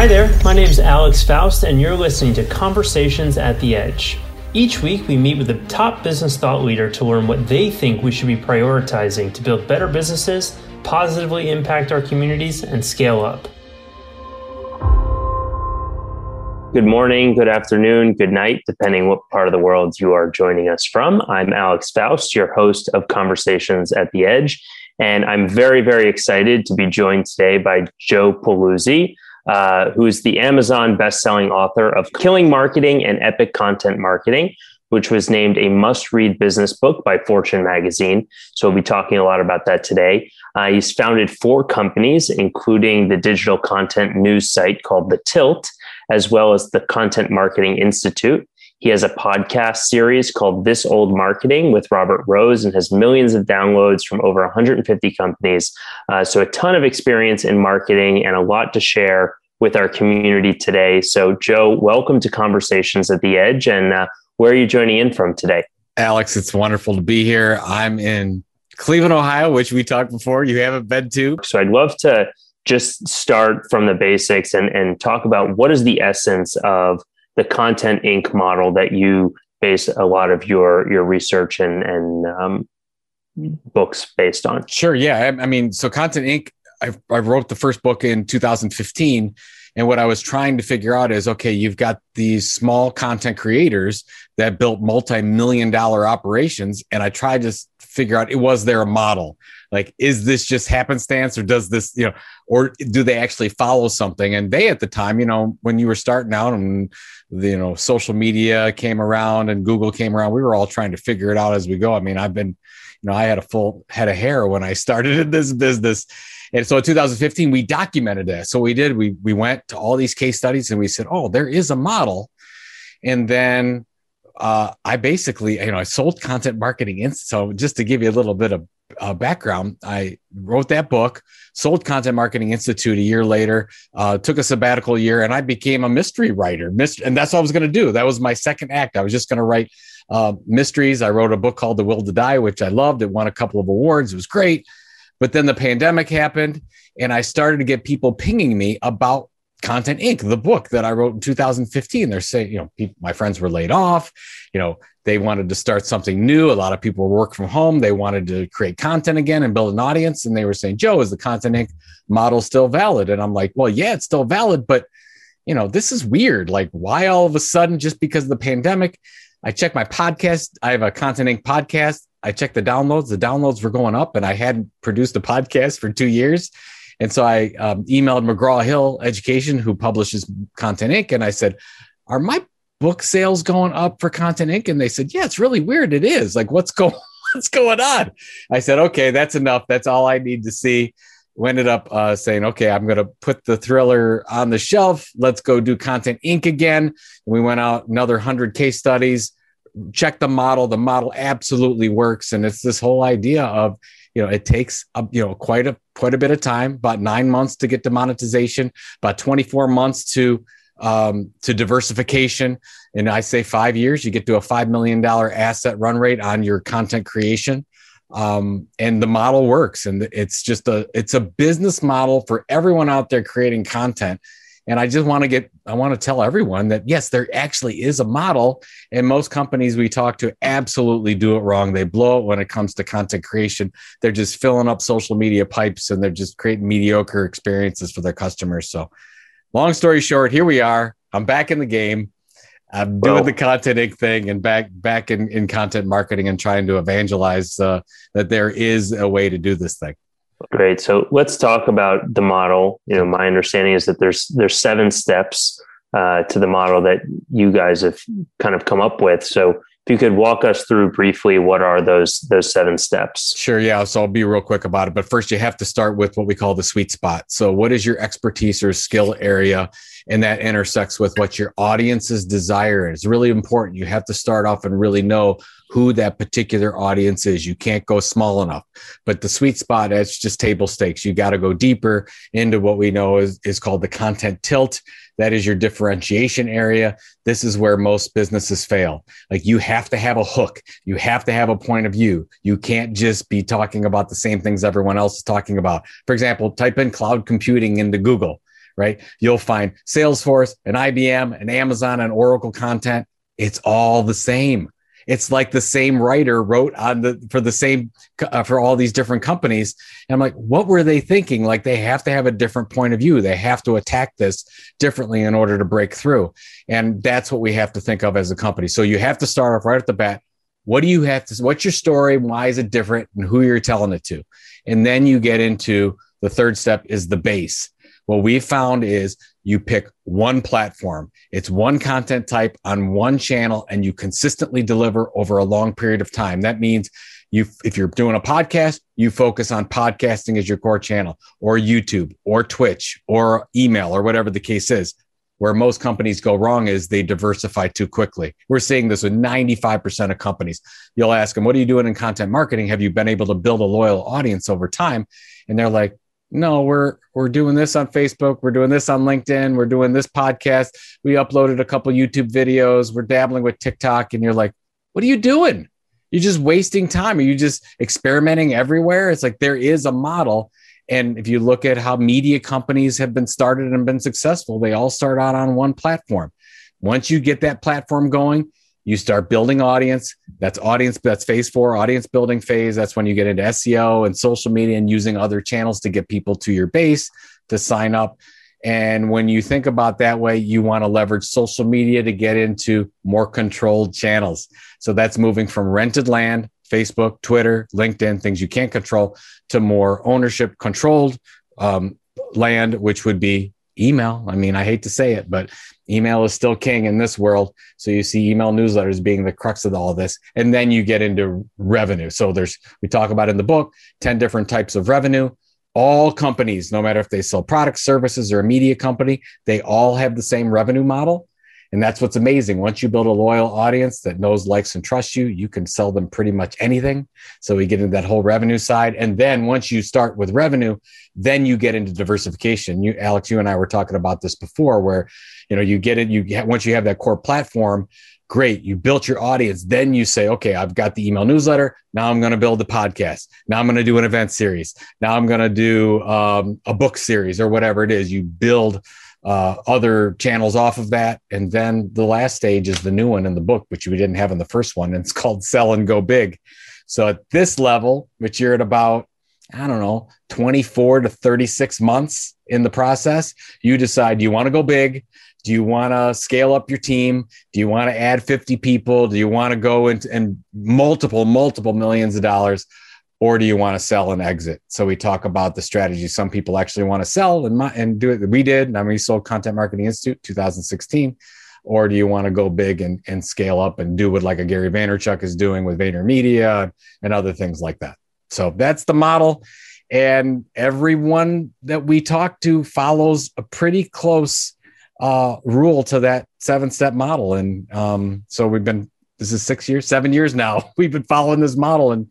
Hi there, my name is Alex Faust, and you're listening to Conversations at the Edge. Each week, we meet with a top business thought leader to learn what they think we should be prioritizing to build better businesses, positively impact our communities, and scale up. Good morning, good afternoon, good night, depending what part of the world you are joining us from. I'm Alex Faust, your host of Conversations at the Edge, and I'm very, very excited to be joined today by Joe Pulizzi, uh, who is the Amazon best-selling author of Killing Marketing and Epic Content Marketing, which was named a must-read business book by Fortune magazine. So we'll be talking a lot about that today. Uh, he's founded four companies, including the digital content news site called The Tilt, as well as the Content Marketing Institute. He has a podcast series called This Old Marketing with Robert Rose and has millions of downloads from over 150 companies. Uh, so, a ton of experience in marketing and a lot to share with our community today. So, Joe, welcome to Conversations at the Edge. And uh, where are you joining in from today? Alex, it's wonderful to be here. I'm in Cleveland, Ohio, which we talked before. You haven't been to. So, I'd love to just start from the basics and, and talk about what is the essence of the Content Inc. model that you base a lot of your your research and and um, books based on. Sure. Yeah. I, I mean, so Content Inc. I, I wrote the first book in 2015. And what I was trying to figure out is okay, you've got these small content creators that built multi million dollar operations. And I tried to figure out it was there a model? Like, is this just happenstance or does this, you know, or do they actually follow something? And they at the time, you know, when you were starting out and you know, social media came around and Google came around, we were all trying to figure it out as we go. I mean, I've been, you know, I had a full head of hair when I started in this business. And so in 2015, we documented that. So we did, we we went to all these case studies and we said, oh, there is a model. And then uh, I basically, you know, I sold content marketing. Institute. So just to give you a little bit of uh, background, I wrote that book, sold Content Marketing Institute a year later, uh, took a sabbatical year, and I became a mystery writer. Myst- and that's what I was going to do. That was my second act. I was just going to write uh, mysteries. I wrote a book called The Will to Die, which I loved. It won a couple of awards. It was great. But then the pandemic happened, and I started to get people pinging me about Content Inc., the book that I wrote in 2015. They're saying, you know, people, my friends were laid off. You know, they wanted to start something new. A lot of people work from home. They wanted to create content again and build an audience. And they were saying, Joe, is the Content Inc. model still valid? And I'm like, well, yeah, it's still valid, but you know, this is weird. Like, why all of a sudden, just because of the pandemic? I check my podcast. I have a Content Inc. podcast. I checked the downloads. The downloads were going up, and I hadn't produced a podcast for two years. And so I um, emailed McGraw Hill Education, who publishes Content Inc., and I said, "Are my book sales going up for Content Inc?" And they said, "Yeah, it's really weird. It is. Like, what's going what's going on?" I said, "Okay, that's enough. That's all I need to see." We ended up uh, saying, "Okay, I'm going to put the thriller on the shelf. Let's go do Content Inc. again." And we went out another hundred case studies. Check the model. The model absolutely works, and it's this whole idea of you know it takes a, you know quite a quite a bit of time about nine months to get to monetization about 24 months to um, to diversification. And i say five years you get to a five million dollar asset run rate on your content creation. Um, and the model works. And it's just a it's a business model for everyone out there creating content and I just want to get, I want to tell everyone that yes, there actually is a model. And most companies we talk to absolutely do it wrong. They blow it when it comes to content creation. They're just filling up social media pipes and they're just creating mediocre experiences for their customers. So, long story short, here we are. I'm back in the game. I'm doing well, the content thing and back back in, in content marketing and trying to evangelize uh, that there is a way to do this thing. Great. So let's talk about the model. You know, my understanding is that there's there's seven steps uh, to the model that you guys have kind of come up with. So if you could walk us through briefly, what are those those seven steps? Sure. Yeah. So I'll be real quick about it. But first, you have to start with what we call the sweet spot. So what is your expertise or skill area? And that intersects with what your audience's desire is. Really important. You have to start off and really know who that particular audience is. You can't go small enough. But the sweet spot, it's just table stakes. You got to go deeper into what we know is, is called the content tilt. That is your differentiation area. This is where most businesses fail. Like you have to have a hook. You have to have a point of view. You can't just be talking about the same things everyone else is talking about. For example, type in cloud computing into Google right? You'll find Salesforce and IBM and Amazon and Oracle content. It's all the same. It's like the same writer wrote on the for the same uh, for all these different companies. And I'm like, what were they thinking? Like they have to have a different point of view. They have to attack this differently in order to break through. And that's what we have to think of as a company. So you have to start off right at the bat. What do you have to? What's your story? Why is it different? And who you're telling it to? And then you get into the third step is the base. What we found is you pick one platform. It's one content type on one channel and you consistently deliver over a long period of time. That means you if you're doing a podcast, you focus on podcasting as your core channel or YouTube or Twitch or email or whatever the case is. Where most companies go wrong is they diversify too quickly. We're seeing this with 95% of companies. You'll ask them, What are you doing in content marketing? Have you been able to build a loyal audience over time? And they're like, no we're we're doing this on facebook. We're doing this on linkedin. We're doing this podcast. We uploaded a couple youtube videos. We're dabbling with tiktok and you're like what are you doing? You're just wasting time. Are you just experimenting everywhere? It's like there is a model. And if you look at how media companies have been started and been successful they all start out on one platform. Once you get that platform going you start building audience. That's audience that's phase four audience building phase. That's when you get into seo and social media and using other channels to get people to your base to sign up. And when you think about that way you want to leverage social media to get into more controlled channels. So that's moving from rented land facebook twitter linkedin things you can't control to more ownership controlled um, land which would be email. I mean, I hate to say it, but email is still king in this world. So you see email newsletters being the crux of all of this. And then you get into revenue. So there's, we talk about in the book, 10 different types of revenue. All companies, no matter if they sell products, services, or a media company, they all have the same revenue model. And that's what's amazing. Once you build a loyal audience that knows, likes, and trusts you, you can sell them pretty much anything. So we get into that whole revenue side. And then once you start with revenue, then you get into diversification. You, Alex, you and I were talking about this before, where you know you get it. You once you have that core platform, great. You built your audience. Then you say, okay, I've got the email newsletter. Now I'm going to build the podcast. Now I'm going to do an event series. Now I'm going to do um, a book series or whatever it is. You build uh, other channels off of that. And then the last stage is the new one in the book, which we didn't have in the first one. And it's called Sell and Go Big. So at this level, which you're at about, I don't know, 24 to 36 months in the process, you decide you want to go big? Do you want to scale up your team? Do you want to add 50 people? Do you want to go into and multiple, multiple millions of dollars? Or do you want to sell and exit? So we talk about the strategy. Some people actually want to sell and, and do it. We did. I mean, we sold Content Marketing Institute 2016. Or do you want to go big and, and scale up and do what like a Gary Vaynerchuk is doing with VaynerMedia and other things like that? So that's the model. And everyone that we talk to follows a pretty close uh, rule to that seven step model. And um, so we've been, this is six years, seven years now. We've been following this model and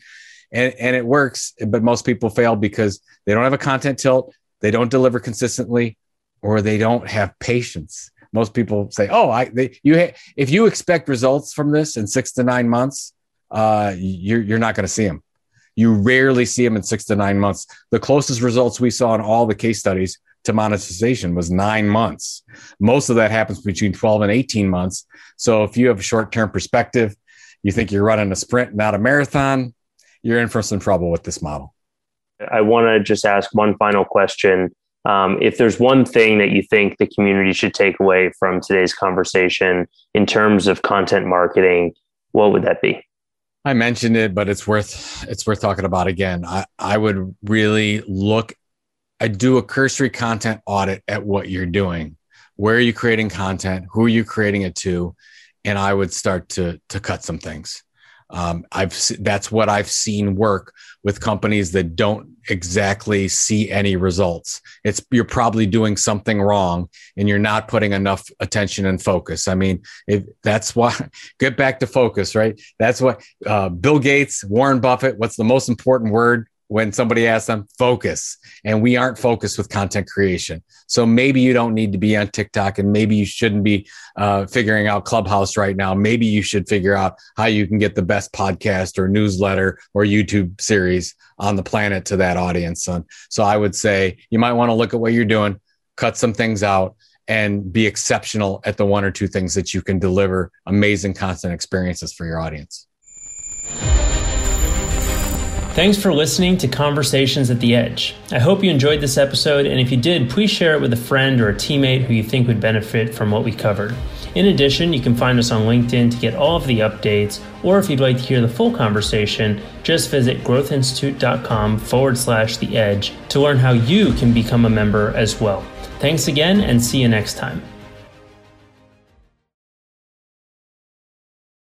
and, and it works, but most people fail because they don't have a content tilt, they don't deliver consistently, or they don't have patience. Most people say, "Oh, I they, you ha- if you expect results from this in six to nine months, uh, you're you're not going to see them. You rarely see them in six to nine months. The closest results we saw in all the case studies to monetization was nine months. Most of that happens between 12 and 18 months. So if you have a short term perspective, you think you're running a sprint, not a marathon, you're in for some trouble with this model. I want to just ask one final question. Um, if there's one thing that you think the community should take away from today's conversation in terms of content marketing, what would that be? I mentioned it, but it's worth it's worth talking about again. I, I would really look. I do a cursory content audit at what you're doing. Where are you creating content? Who are you creating it to? And I would start to to cut some things. Um, I've that's what I've seen work with companies that don't exactly see any results. It's you're probably doing something wrong and you're not putting enough attention and focus. I mean, if that's why get back to focus, right? That's what uh, Bill Gates, Warren Buffett. What's the most important word when somebody asks them focus. And we aren't focused with content creation. So maybe you don't need to be on tiktok and maybe you shouldn't be uh, figuring out clubhouse right now. Maybe you should figure out how you can get the best podcast or newsletter or youtube series on the planet to that audience so, so i would say you might want to look at what you're doing cut some things out, and be exceptional at the one or two things that you can deliver amazing content experiences for your audience. Thanks for listening to Conversations at the Edge. I hope you enjoyed this episode, and if you did, please share it with a friend or a teammate who you think would benefit from what we covered. In addition, you can find us on LinkedIn to get all of the updates, or if you'd like to hear the full conversation, just visit growthinstitute.com forward slash the edge to learn how you can become a member as well. Thanks again, and see you next time.